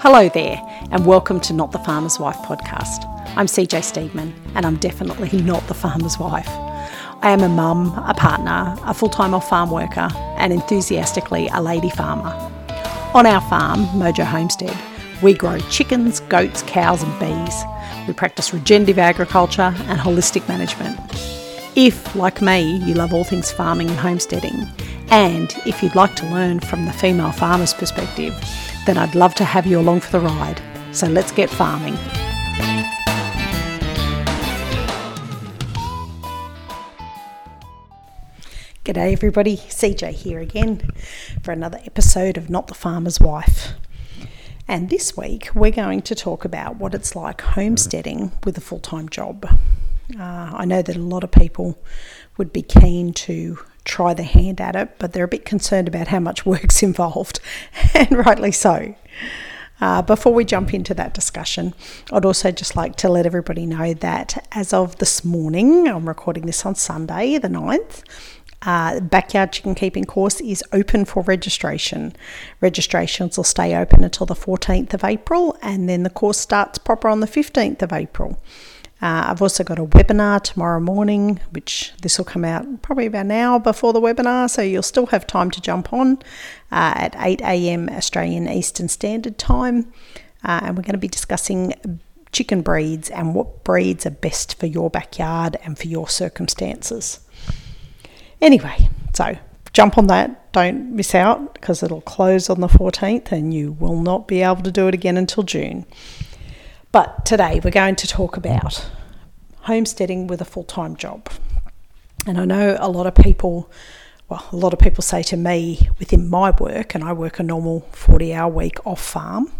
Hello there, and welcome to Not the Farmer's Wife podcast. I'm CJ Steedman, and I'm definitely not the farmer's wife. I am a mum, a partner, a full time off farm worker, and enthusiastically a lady farmer. On our farm, Mojo Homestead, we grow chickens, goats, cows, and bees. We practice regenerative agriculture and holistic management. If, like me, you love all things farming and homesteading, and if you'd like to learn from the female farmer's perspective, then I'd love to have you along for the ride. So let's get farming. G'day, everybody. CJ here again for another episode of Not the Farmer's Wife. And this week we're going to talk about what it's like homesteading with a full time job. Uh, I know that a lot of people would be keen to try their hand at it, but they're a bit concerned about how much work's involved, and rightly so. Uh, before we jump into that discussion, I'd also just like to let everybody know that as of this morning, I'm recording this on Sunday, the 9th. Uh, backyard chicken keeping course is open for registration. Registrations will stay open until the 14th of April, and then the course starts proper on the 15th of April. Uh, I've also got a webinar tomorrow morning, which this will come out probably about an hour before the webinar, so you'll still have time to jump on uh, at 8 a.m. Australian Eastern Standard Time. Uh, and we're going to be discussing chicken breeds and what breeds are best for your backyard and for your circumstances. Anyway, so jump on that. Don't miss out because it'll close on the 14th and you will not be able to do it again until June. But today we're going to talk about homesteading with a full time job. And I know a lot of people, well, a lot of people say to me within my work, and I work a normal 40 hour week off farm,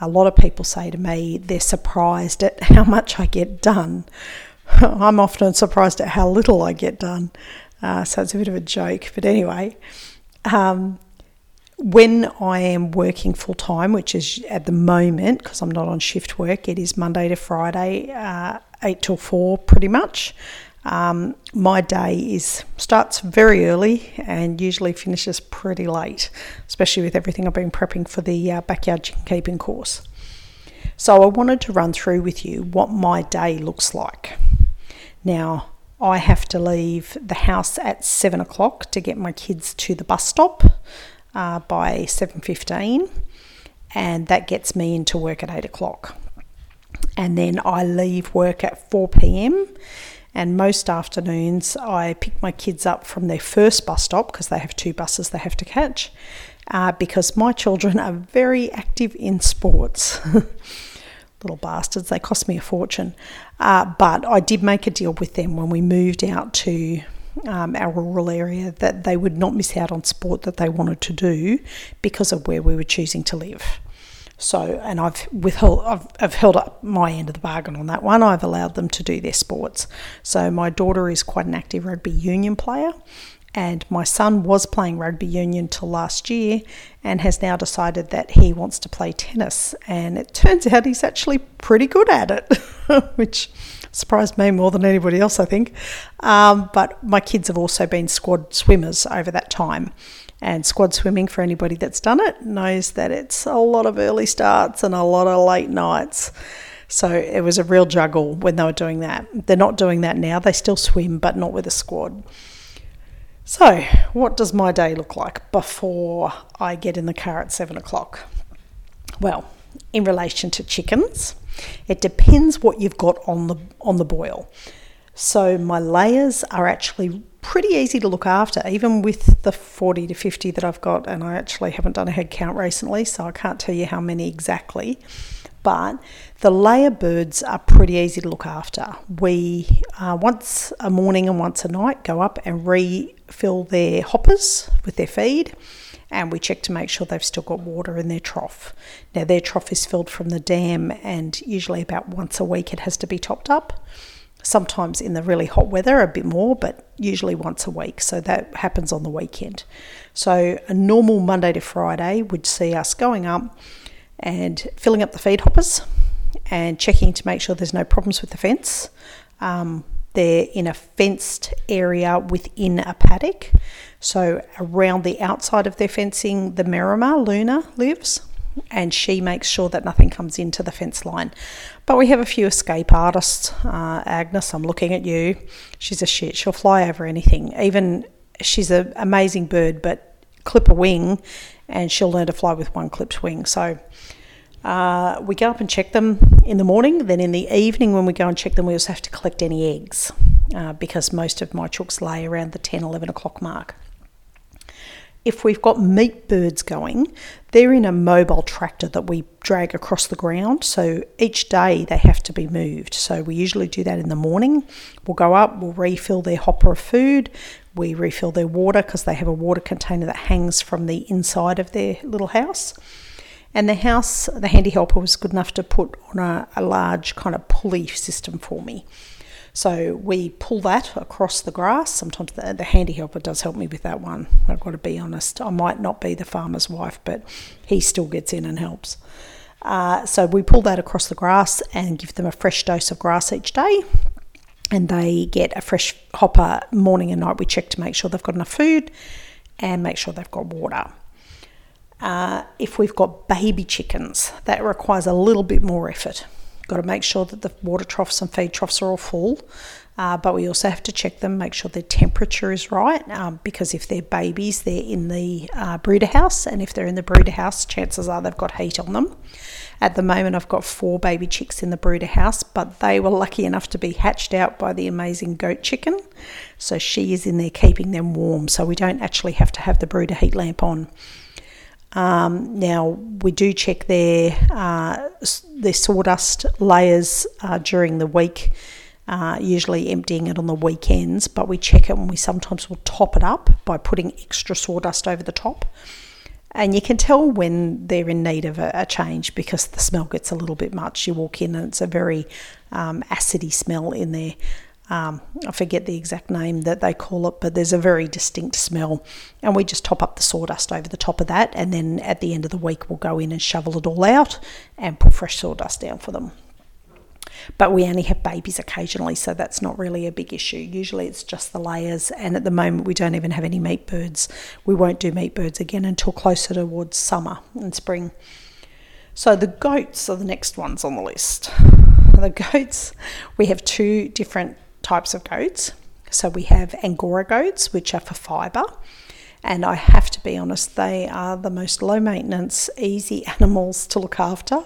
a lot of people say to me they're surprised at how much I get done. I'm often surprised at how little I get done. Uh, so it's a bit of a joke. But anyway, um, when I am working full time, which is at the moment, because I'm not on shift work, it is Monday to Friday, uh, 8 till 4 pretty much. Um, my day is starts very early and usually finishes pretty late, especially with everything I've been prepping for the uh, backyard keeping course. So I wanted to run through with you what my day looks like. Now, I have to leave the house at seven o'clock to get my kids to the bus stop uh, by 7.15 and that gets me into work at 8 o'clock. And then I leave work at 4 p.m. And most afternoons, I pick my kids up from their first bus stop because they have two buses they have to catch. Uh, because my children are very active in sports. Little bastards, they cost me a fortune. Uh, but I did make a deal with them when we moved out to um, our rural area that they would not miss out on sport that they wanted to do because of where we were choosing to live. So, and I've withheld, I've, I've held up my end of the bargain on that one. I've allowed them to do their sports. So, my daughter is quite an active rugby union player, and my son was playing rugby union till last year and has now decided that he wants to play tennis. And it turns out he's actually pretty good at it, which surprised me more than anybody else, I think. Um, but my kids have also been squad swimmers over that time. And squad swimming, for anybody that's done it, knows that it's a lot of early starts and a lot of late nights. So it was a real juggle when they were doing that. They're not doing that now. They still swim, but not with a squad. So, what does my day look like before I get in the car at seven o'clock? Well, in relation to chickens, it depends what you've got on the on the boil. So my layers are actually pretty easy to look after, even with the 40 to 50 that I've got. And I actually haven't done a head count recently, so I can't tell you how many exactly. But the layer birds are pretty easy to look after. We uh, once a morning and once a night go up and refill their hoppers with their feed and we check to make sure they've still got water in their trough. Now, their trough is filled from the dam, and usually about once a week it has to be topped up. Sometimes in the really hot weather, a bit more, but usually once a week. So that happens on the weekend. So a normal Monday to Friday would see us going up and filling up the feed hoppers and checking to make sure there's no problems with the fence. Um, they're in a fenced area within a paddock. So, around the outside of their fencing, the Maremma Luna lives. and she makes sure that nothing comes into the fence line. But we have a few escape artists. Uh, Agnes, I'm looking at you. She's a shit. She'll fly over anything. Even she's an amazing bird, but clip a wing and she'll learn to fly with one clipped wing. So uh, we go up and check them in the morning. Then in the evening, when we go and check them, we also have to collect any eggs uh, because most of my chooks lay around the 10, 11 o'clock mark if we've got meat birds going, they're in a mobile tractor that we drag across the ground. So each day they have to be moved. So we usually do that in the morning. We'll go up, we'll refill their hopper of food, we refill their water because they have a water container that hangs from the inside of their little house. And the house, the handy helper was good enough to put on a, a large kind of pulley system for me. So we pull that across the grass. Sometimes the, the handy helper does help me with that one. I've got to be honest. I might not be the farmer's wife, but he still gets in and helps. Uh, so we pull that across the grass and give them a fresh dose of grass each day. And they get a fresh hopper morning and night. We check to make sure they've got enough food and make sure they've got water. Uh, if we've got baby chickens, that requires a little bit more effort. Got to make sure that the water troughs and feed troughs are all full. Uh, but we also have to check them, make sure their temperature is right, um, because if they're babies, they're in the uh, brooder house, and if they're in the brooder house, chances are they've got heat on them. At the moment, I've got four baby chicks in the brooder house, but they were lucky enough to be hatched out by the amazing goat chicken. So she is in there keeping them warm, so we don't actually have to have the brooder heat lamp on. Um, now we do check their uh, their sawdust layers uh, during the week, uh, usually emptying it on the weekends. But we check it and we sometimes will top it up by putting extra sawdust over the top. And you can tell when they're in need of a, a change because the smell gets a little bit much. You walk in and it's a very um, acidy smell in there. Um, I forget the exact name that they call it, but there's a very distinct smell. And we just top up the sawdust over the top of that. And then at the end of the week, we'll go in and shovel it all out and put fresh sawdust down for them. But we only have babies occasionally, so that's not really a big issue. Usually it's just the layers, and at the moment we don't even have any meat birds. We won't do meat birds again until closer towards summer and spring. So the goats are the next ones on the list. The goats, we have two different types of goats. So we have Angora goats, which are for fibre. And I have to be honest, they are the most low maintenance, easy animals to look after.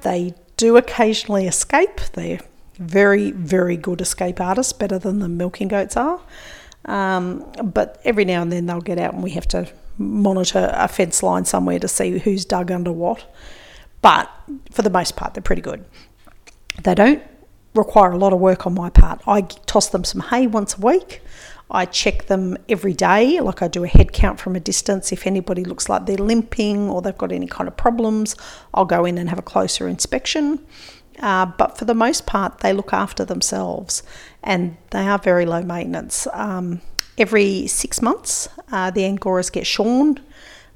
They do occasionally escape. They're very, very good escape artists, better than the milking goats are. Um, but every now and then they'll get out and we have to monitor a fence line somewhere to see who's dug under what. But for the most part, they're pretty good. They don't require a lot of work on my part. I toss them some hay once a week. I check them every day, like I do a head count from a distance. If anybody looks like they're limping or they've got any kind of problems, I'll go in and have a closer inspection. Uh, but for the most part, they look after themselves and they are very low maintenance. Um, every six months, uh, the Angoras get shorn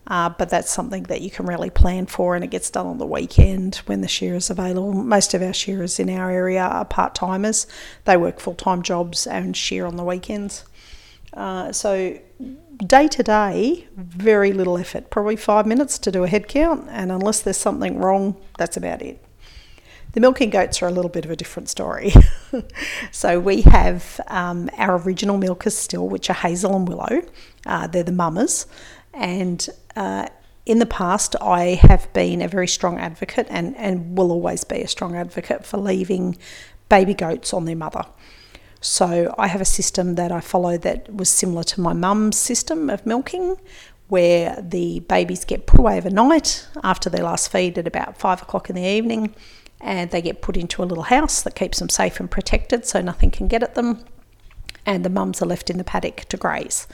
uh, but that's something that you can really plan for, and it gets done on the weekend when the shear is available. Most of our shearers in our area are part timers, they work full time jobs and shear on the weekends. Uh, so, day to day, very little effort, probably five minutes to do a head count, and unless there's something wrong, that's about it. The milking goats are a little bit of a different story. so we have um, our original milkers still, which are Hazel and Willow. Uh, they're the mamas, and uh, in the past, I have been a very strong advocate and, and will always be a strong advocate for leaving baby goats on their mother. So I have a system that I follow that was similar to my mum's system of milking, where the babies get put away overnight after their last feed at about five o'clock in the evening, and they get put into a little house that keeps them safe and protected so nothing can get at them, and the mums are left in the paddock to graze.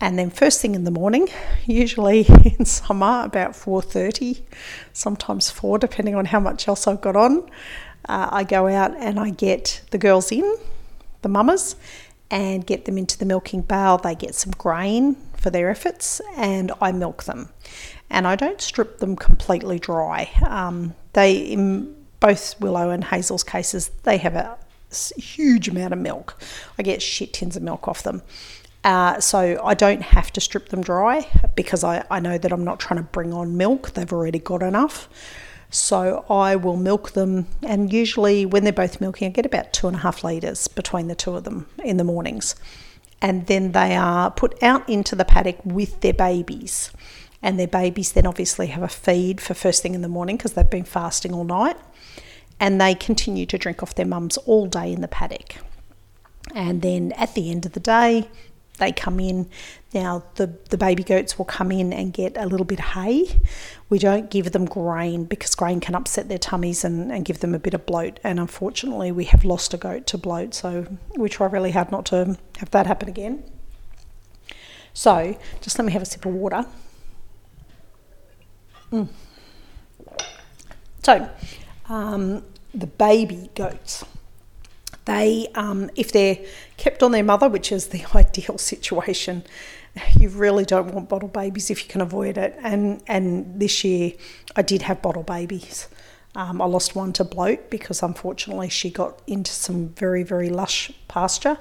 And then first thing in the morning, usually in summer about 4:30, sometimes 4 depending on how much else I've got on, uh, I go out and I get the girls in, the mamas, and get them into the milking bale. They get some grain for their efforts and I milk them. And I don't strip them completely dry. Um, they, in both Willow and Hazel's cases, they have a huge amount of milk. I get shit tins of milk off them Uh, so I don't have to strip them dry because I, I know that I'm not trying to bring on milk. They've already got enough. So I will milk them, and usually when they're both milking, I get about two and a half litres between the two of them in the mornings. And then they are put out into the paddock with their babies. And their babies then obviously have a feed for first thing in the morning because they've been fasting all night. And they continue to drink off their mums all day in the paddock. And then at the end of the day, they come in. Now, the, the baby goats will come in and get a little bit of hay. We don't give them grain because grain can upset their tummies and, and give them a bit of bloat. And unfortunately, we have lost a goat to bloat, so we try really hard not to have that happen again. So, just let me have a sip of water. Mm. So, um, the baby goats they, um, if they're kept on their mother, which is the ideal situation, you really don't want bottle babies if you can avoid it. And and this year, I did have bottle babies. Um, I lost one to bloat because unfortunately she got into some very very lush pasture,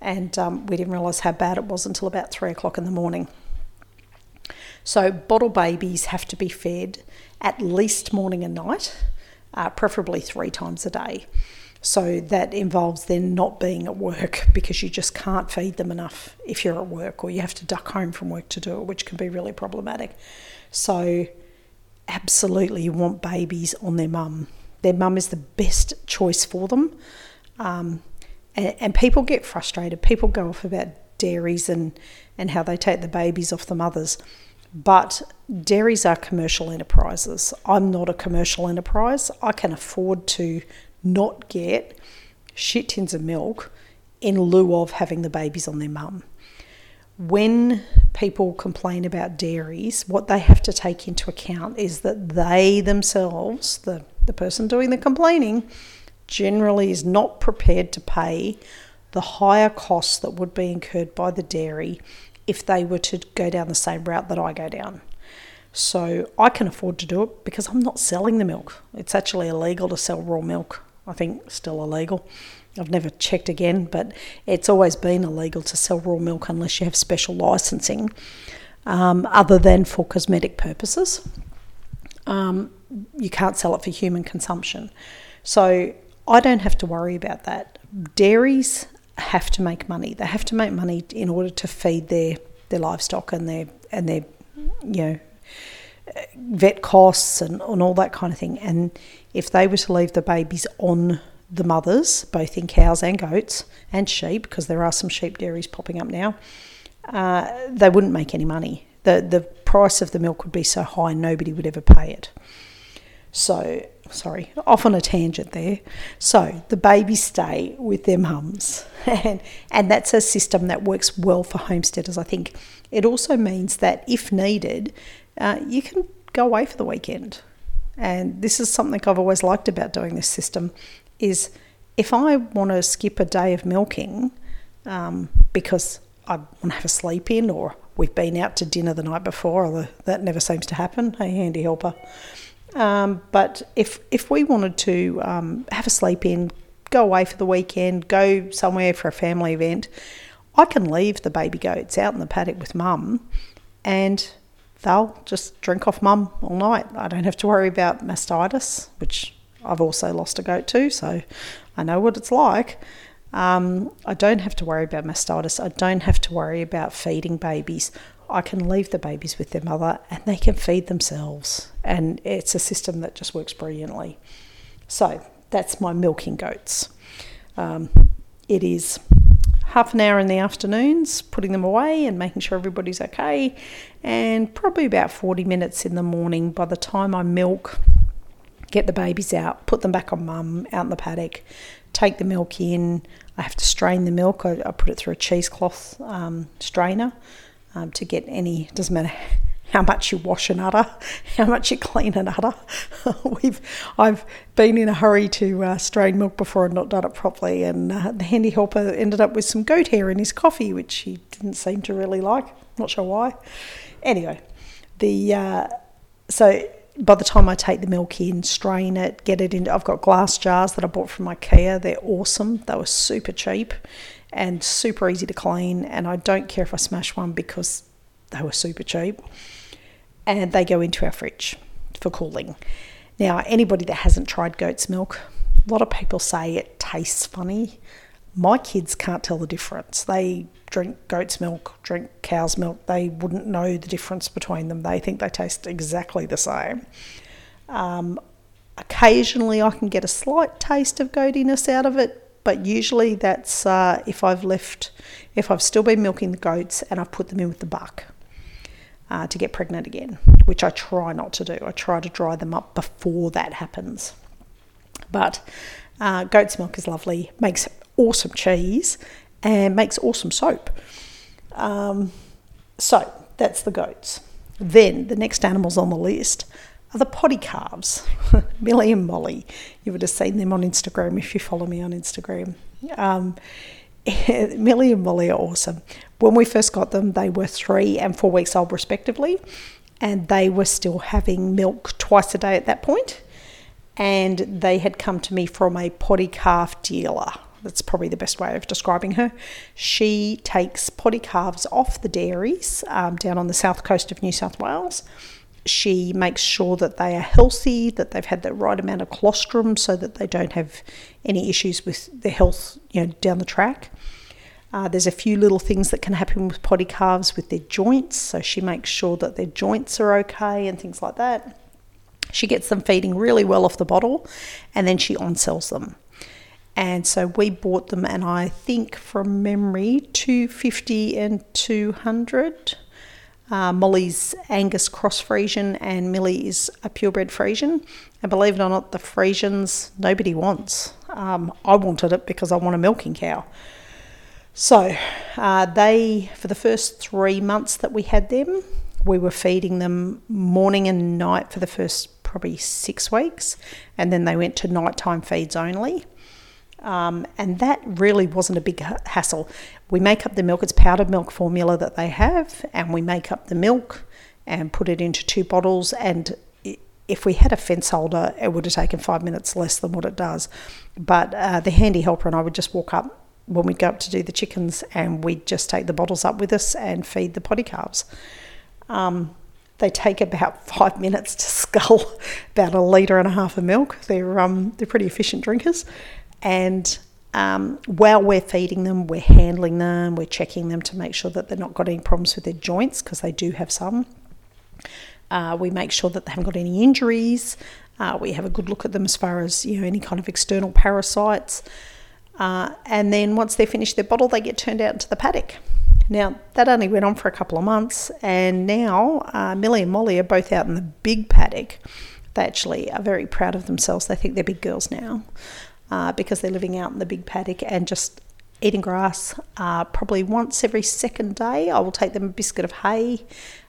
and um, we didn't realise how bad it was until about three o'clock in the morning. So bottle babies have to be fed at least morning and night, uh, preferably three times a day. So that involves then not being at work because you just can't feed them enough if you're at work or you have to duck home from work to do it, which can be really problematic. So, absolutely, you want babies on their mum. Their mum is the best choice for them. Um, and, and people get frustrated. People go off about dairies and, and how they take the babies off the mothers. But dairies are commercial enterprises. I'm not a commercial enterprise. I can afford to not get shit tins of milk in lieu of having the babies on their mum. When people complain about dairies, what they have to take into account is that they themselves, the, the person doing the complaining, generally is not prepared to pay the higher costs that would be incurred by the dairy if they were to go down the same route that I go down. So I can afford to do it because I'm not selling the milk. It's actually illegal to sell raw milk I think still illegal. I've never checked again, but it's always been illegal to sell raw milk unless you have special licensing, um, other than for cosmetic purposes. Um, you can't sell it for human consumption. So I don't have to worry about that. Dairies have to make money. They have to make money in order to feed their, their livestock and their and their you know vet costs and, and all that kind of thing. And if they were to leave the babies on the mothers, both in cows and goats and sheep, because there are some sheep dairies popping up now, uh, they wouldn't make any money. The, the price of the milk would be so high, nobody would ever pay it. So, sorry, off on a tangent there. So, the babies stay with their mums, and, and that's a system that works well for homesteaders, I think. It also means that if needed, uh, you can go away for the weekend. And this is something I've always liked about doing this system is if I want to skip a day of milking um, because I want to have a sleep in or we've been out to dinner the night before, although that never seems to happen, hey handy helper. Um, but if if we wanted to um, have a sleep in, go away for the weekend, go somewhere for a family event, I can leave the baby goats out in the paddock with mum and they'll just drink off mum all night. I don't have to worry about mastitis, which I've also lost a goat to, so I know what it's like. Um, I don't have to worry about mastitis. I don't have to worry about feeding babies. I can leave the babies with their mother and they can feed themselves. And it's a system that just works brilliantly. So that's my milking goats. Um, it is half an hour in the afternoons, putting them away and making sure everybody's okay, and probably about 40 minutes in the morning by the time I milk, get the babies out, put them back on mum out in the paddock, take the milk in. I have to strain the milk. I, I put it through a cheesecloth um, strainer um, to get any, doesn't matter how much you wash an udder, how much you clean an udder. We've, I've been in a hurry to uh, strain milk before and not done it properly, and uh, the handy helper ended up with some goat hair in his coffee, which he didn't seem to really like. Not sure why. Anyway, the uh, so by the time I take the milk in, strain it, get it into, I've got glass jars that I bought from IKEA. They're awesome. They were super cheap, and super easy to clean. And I don't care if I smash one because they were super cheap. And they go into our fridge for cooling. Now, anybody that hasn't tried goat's milk, a lot of people say it tastes funny. My kids can't tell the difference. They drink goat's milk, drink cow's milk. They wouldn't know the difference between them. They think they taste exactly the same. Um, occasionally, I can get a slight taste of goatiness out of it, but usually that's uh, if I've left, if I've still been milking the goats and I've put them in with the buck uh, to get pregnant again, which I try not to do. I try to dry them up before that happens. But uh, goat's milk is lovely, makes awesome cheese, and makes awesome soap. Um, so that's the goats. Then the next animals on the list are the poddy calves, Millie and Molly. You would have seen them on Instagram if you follow me on Instagram. Um, Millie and Molly are awesome. When we first got them, they were three and four weeks old, respectively, and they were still having milk twice a day at that point. And they had come to me from a poddy calf dealer. That's probably the best way of describing her. She takes poddy calves off the dairies um, down on the south coast of New South Wales she makes sure that they are healthy, that they've had the right amount of colostrum so that they don't have any issues with their health you know, down the track. Uh, there's a few little things that can happen with poddy calves with their joints, so she makes sure that their joints are okay and things like that. She gets them feeding really well off the bottle and then she on sells them. And so we bought them, and I think from memory, 250 and 200 uh, Molly's Angus Cross Friesian and Millie is a purebred Friesian. And believe it or not, the Friesians nobody wants. Um, I wanted it because I want a milking cow. So uh, they, for the first three months that we had them, we were feeding them morning and night for the first probably six weeks, and then they went to nighttime feeds only. Um, and that really wasn't a big hassle. We make up the milk, it's powdered milk formula that they have, and we make up the milk and put it into two bottles. And if we had a fence holder, it would have taken five minutes less than what it does. But uh, the handy helper and I would just walk up when we'd go up to do the chickens and we'd just take the bottles up with us and feed the poddy calves. Um, they take about five minutes to scull about a litre and a half of milk. They're, um, they're pretty efficient drinkers. And um, while we're feeding them, we're handling them, we're checking them to make sure that they've not got any problems with their joints because they do have some. Uh, we make sure that they haven't got any injuries. Uh, we have a good look at them as far as you know any kind of external parasites. Uh, and then once they finish their bottle, they get turned out into the paddock. Now that only went on for a couple of months, and now uh, Millie and Molly are both out in the big paddock. They actually are very proud of themselves. They think they're big girls now uh, because they're living out in the big paddock and just eating grass uh, probably once every second day. I will take them a biscuit of hay,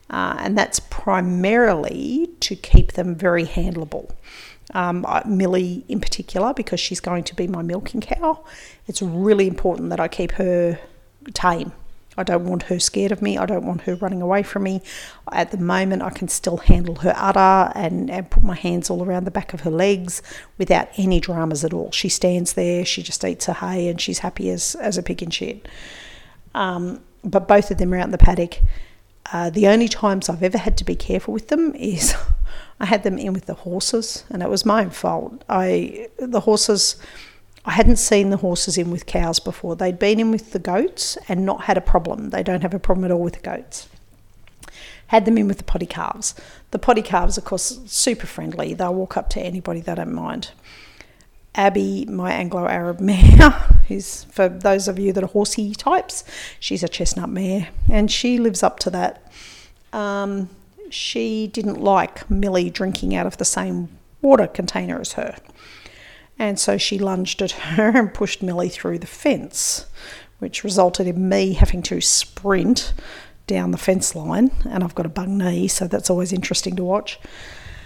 uh, and that's primarily to keep them very handleable. Um, Millie, in particular, because she's going to be my milking cow, it's really important that I keep her tame. I don't want her scared of me. I don't want her running away from me. At the moment, I can still handle her udder and, and put my hands all around the back of her legs without any dramas at all. She stands there, she just eats her hay, and she's happy as, as a pig in shit. Um, but both of them are out in the paddock. Uh, the only times I've ever had to be careful with them is I had them in with the horses, and it was my own fault. I the horses I hadn't seen the horses in with cows before. They'd been in with the goats and not had a problem. They don't have a problem at all with the goats. Had them in with the poddy calves. The poddy calves, of course, super friendly. They'll walk up to anybody, they don't mind. Abby, my Anglo Arab mare, who's for those of you that are horsey types, she's a chestnut mare and she lives up to that. Um, she didn't like Millie drinking out of the same water container as her. And so she lunged at her and pushed Millie through the fence, which resulted in me having to sprint down the fence line. And I've got a bung knee, so that's always interesting to watch.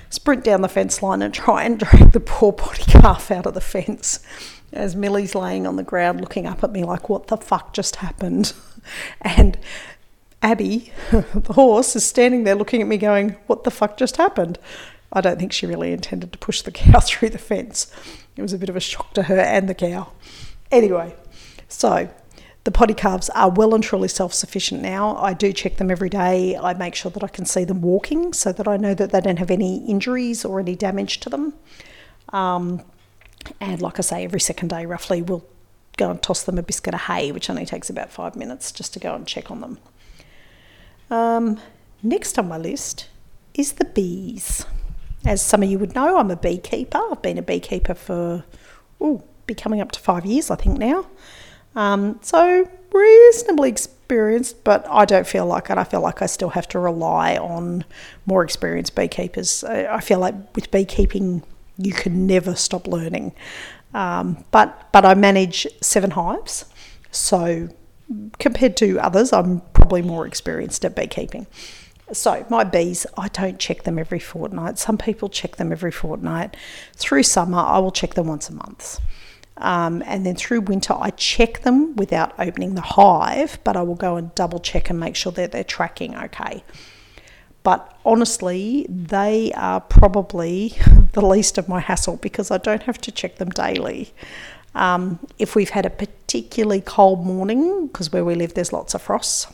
Sprint down the fence line and try and drag the poor poddy calf out of the fence as Millie's laying on the ground looking up at me like, what the fuck just happened? And Abby, the horse, is standing there looking at me going, what the fuck just happened? I don't think she really intended to push the cow through the fence. It was a bit of a shock to her and the cow. Anyway, so the poddy calves are well and truly self sufficient now. I do check them every day. I make sure that I can see them walking so that I know that they don't have any injuries or any damage to them. Um, and like I say, every second day roughly, we'll go and toss them a biscuit of hay, which only takes about five minutes just to go and check on them. Um, next on my list is the bees. As some of you would know, I'm a beekeeper. I've been a beekeeper for, oh, be coming up to five years, I think now. Um, so reasonably experienced, but I don't feel like it. I feel like I still have to rely on more experienced beekeepers. I feel like with beekeeping, you can never stop learning. Um, but but I manage seven hives, so compared to others, I'm probably more experienced at beekeeping. So, my bees, I don't check them every fortnight. Some people check them every fortnight. Through summer, I will check them once a month. Um, and then through winter, I check them without opening the hive, but I will go and double check and make sure that they're tracking okay. But honestly, they are probably the least of my hassle because I don't have to check them daily. Um, if we've had a particularly cold morning, because where we live there's lots of frosts,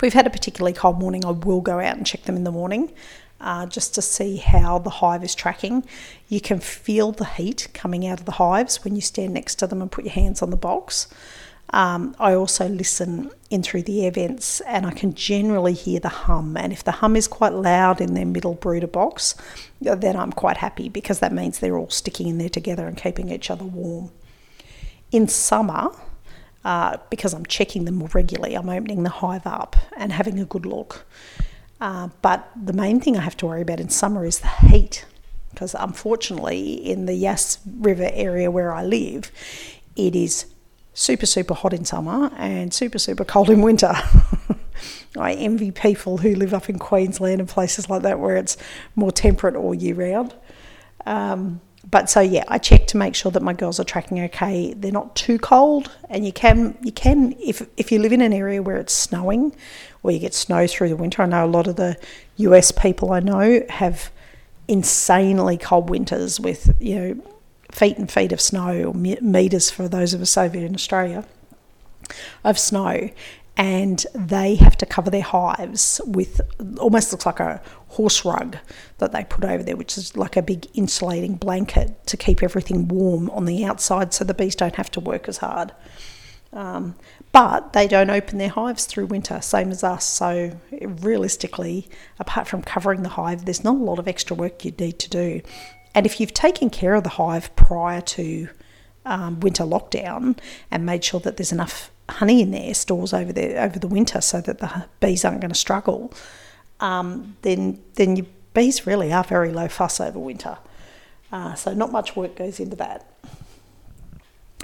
if we've had a particularly cold morning, I will go out and check them in the morning uh, just to see how the hive is tracking. You can feel the heat coming out of the hives when you stand next to them and put your hands on the box. Um, I also listen in through the air vents and I can generally hear the hum. And if the hum is quite loud in their middle brooder box, then I'm quite happy because that means they're all sticking in there together and keeping each other warm. In summer, uh, because I'm checking them more regularly, I'm opening the hive up and having a good look. Uh, but the main thing I have to worry about in summer is the heat, because unfortunately, in the Yass River area where I live, it is super, super hot in summer and super, super cold in winter. I envy people who live up in Queensland and places like that where it's more temperate all year round. Um, but so yeah, I check to make sure that my girls are tracking okay. They're not too cold, and you can you can if if you live in an area where it's snowing, or you get snow through the winter. I know a lot of the US people I know have insanely cold winters with you know feet and feet of snow or meters for those of us over in Australia of snow and they have to cover their hives with almost looks like a horse rug that they put over there, which is like a big insulating blanket to keep everything warm on the outside so the bees don't have to work as hard. Um, but they don't open their hives through winter, same as us. So, realistically, apart from covering the hive, there's not a lot of extra work you need to do. And if you've taken care of the hive prior to um, winter lockdown and made sure that there's enough honey in their stores over there over the winter so that the bees aren't going to struggle, um, then then your bees really are very low fuss over winter. Uh, so not much work goes into that.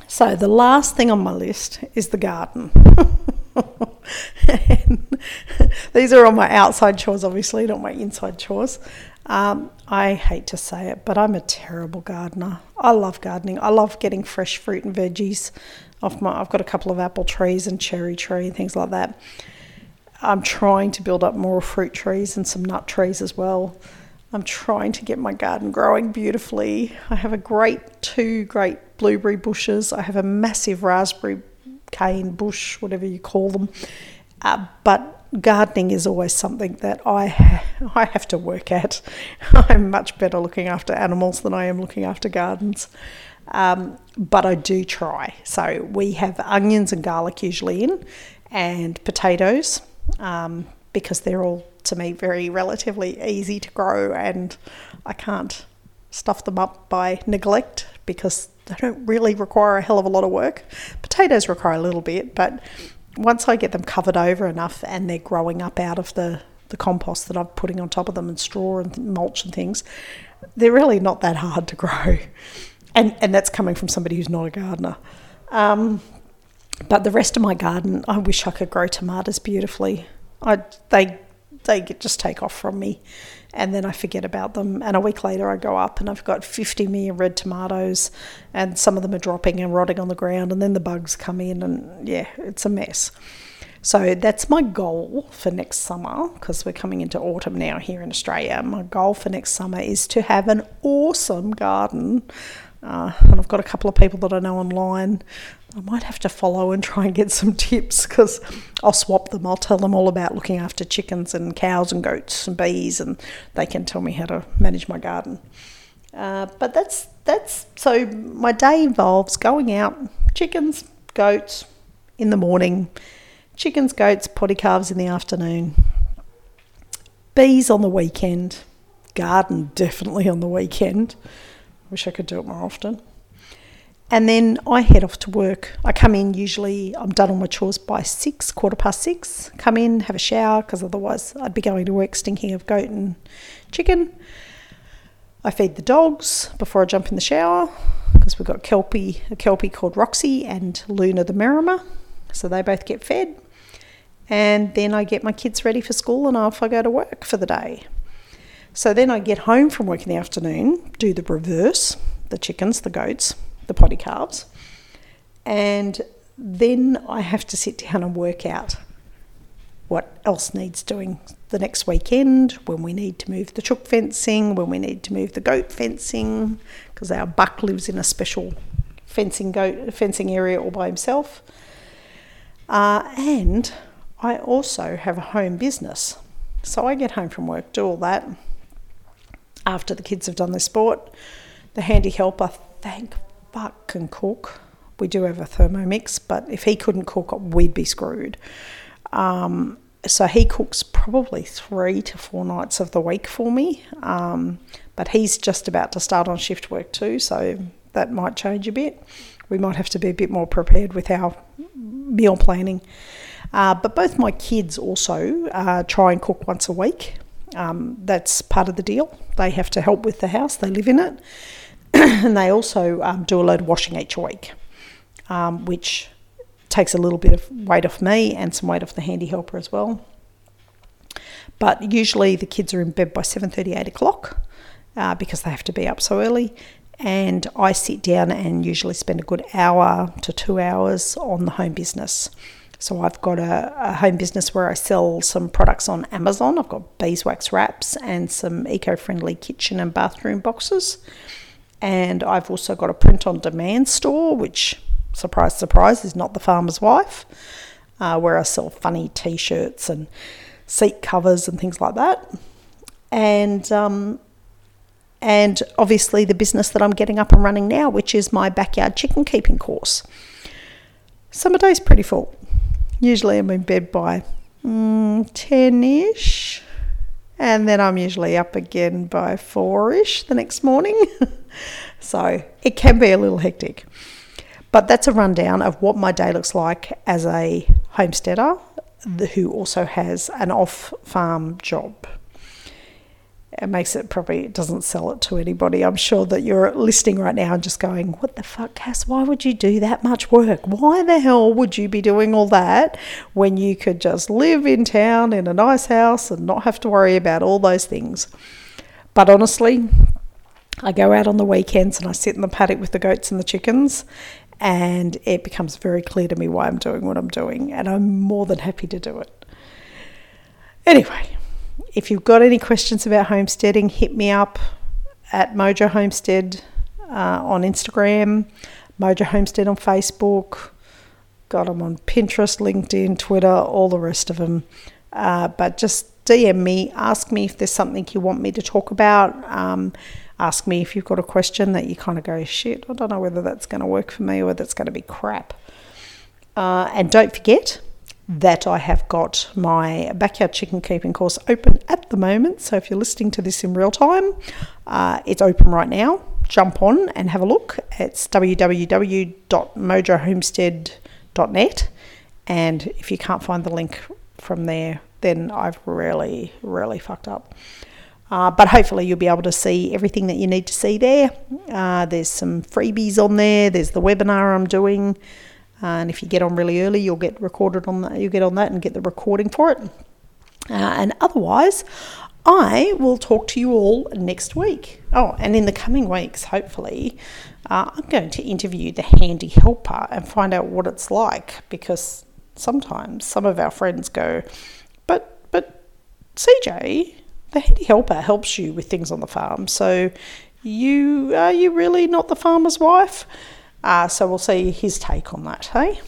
So the last thing on my list is the garden. these are all my outside chores, obviously, not my inside chores. Um, I hate to say it, but I'm a terrible gardener. I love gardening. I love getting fresh fruit and veggies off my. I've got a couple of apple trees and cherry tree and things like that. I'm trying to build up more fruit trees and some nut trees as well. I'm trying to get my garden growing beautifully. I have a great two great blueberry bushes. I have a massive raspberry cane bush, whatever you call them. Uh, but gardening is always something that I ha- I have to work at. I'm much better looking after animals than I am looking after gardens. Um, but I do try. So we have onions and garlic usually in, and potatoes um, because they're all to me very relatively easy to grow, and I can't stuff them up by neglect because they don't really require a hell of a lot of work. Potatoes require a little bit, but once I get them covered over enough and they're growing up out of the, the compost that I'm putting on top of them and straw and mulch and things, they're really not that hard to grow. And, and that's coming from somebody who's not a gardener. Um, but the rest of my garden, I wish I could grow tomatoes beautifully. I, they, they just take off from me and then I forget about them. And a week later, I go up and I've got 50 million red tomatoes, and some of them are dropping and rotting on the ground, and then the bugs come in, and yeah, it's a mess. So that's my goal for next summer because we're coming into autumn now here in Australia. My goal for next summer is to have an awesome garden. Uh, and I've got a couple of people that I know online. I might have to follow and try and get some tips because I'll swap them. I'll tell them all about looking after chickens and cows and goats and bees, and they can tell me how to manage my garden. Uh, but that's that's so my day involves going out, chickens, goats in the morning, chickens, goats, poddy calves in the afternoon, bees on the weekend, garden definitely on the weekend. Wish I could do it more often. And then I head off to work. I come in usually, I'm done all my chores by six, quarter past six. Come in, have a shower, because otherwise I'd be going to work stinking of goat and chicken. I feed the dogs before I jump in the shower, because we've got Kelpie, a Kelpie called Roxy and Luna the Maremma. So they both get fed. And then I get my kids ready for school and off I go to work for the day. So then I get home from work in the afternoon, do the reverse, the chickens, the goats, the poddy calves, and then I have to sit down and work out what else needs doing the next weekend when we need to move the chook fencing, when we need to move the goat fencing, because our buck lives in a special fencing goat fencing area all by himself. Uh, and I also have a home business. So I get home from work, do all that. After the kids have done their sport, the handy helper, thank fuck, can cook. We do have a Thermomix, but if he couldn't cook, we'd be screwed. Um, so he cooks probably three to four nights of the week for me. Um, but he's just about to start on shift work too, so that might change a bit. We might have to be a bit more prepared with our meal planning. Uh, but both my kids also uh, try and cook once a week. Um, that's part of the deal. They have to help with the house, they live in it. and they also um, do a load of washing each week, um, which takes a little bit of weight off me and some weight off the handy helper as well. But usually the kids are in bed by 7.30, 8 o'clock uh, because they have to be up so early. And I sit down and usually spend a good hour to two hours on the home business. So I've got a, a, home business where I sell some products on Amazon. I've got beeswax wraps and some eco-friendly kitchen and bathroom boxes. And I've also got a print on demand store, which, surprise, surprise, is not the farmer's wife, uh, where I sell funny t shirts and seat covers and things like that. And um, and obviously the business that I'm getting up and running now, which is my backyard chicken keeping course. Summer day's pretty full. Usually I'm in bed by mm, 10 ish, and then I'm usually up again by 4 ish the next morning. so it can be a little hectic. But that's a rundown of what my day looks like as a homesteader who also has an off farm job it makes it probably it doesn't sell it to anybody. I'm sure that you're listening right now and just going, "What the fuck, Cass? Why would you do that much work? Why the hell would you be doing all that when you could just live in town in a nice house and not have to worry about all those things?" But honestly, I go out on the weekends and I sit in the paddock with the goats and the chickens, and it becomes very clear to me why I'm doing what I'm doing, and I'm more than happy to do it. Anyway, if you've got any questions about homesteading, hit me up at Mojo Homestead uh, on Instagram, Mojo Homestead on Facebook. Got them on Pinterest, LinkedIn, Twitter, all the rest of them. Uh, but just DM me, ask me if there's something you want me to talk about. Um, ask me if you've got a question that you kind of go, shit, I don't know whether that's going to work for me or whether it's going to be crap. Uh, and don't forget, that I have got my backyard chicken keeping course open at the moment. So if you're listening to this in real time, uh, it's open right now. Jump on and have a look. It's www.mojohomestead.net. And if you can't find the link from there, then I've really, really fucked up. Uh, but hopefully, you'll be able to see everything that you need to see there. Uh, there's some freebies on there, there's the webinar I'm doing. Uh, and if you get on really early, you'll get recorded on that. You'll get on that and get the recording for it. Uh, and otherwise, I will talk to you all next week. Oh, and in the coming weeks, hopefully, uh, I'm going to interview the handy helper and find out what it's like because sometimes some of our friends go, but but CJ, the handy helper helps you with things on the farm, so you are you really not the farmer's wife? Uh, so we'll see his take on that, hey?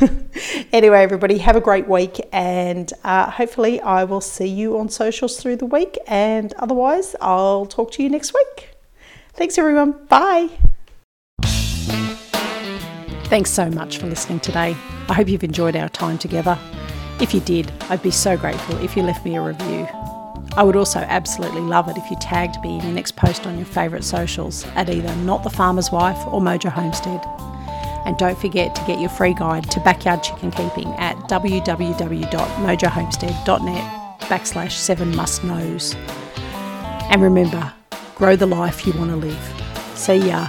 anyway, everybody, have a great week, and uh, hopefully, I will see you on socials through the week. And otherwise, I'll talk to you next week. Thanks, everyone. Bye. Thanks so much for listening today. I hope you've enjoyed our time together. If you did, I'd be so grateful if you left me a review. I would also absolutely love it if you tagged me in your next post on your favourite socials at either Not the Farmer's Wife or Mojo Homestead. And don't forget to get your free guide to backyard chicken keeping at www.mojohomestead.net backslash seven must knows. And remember, grow the life you want to live. See ya.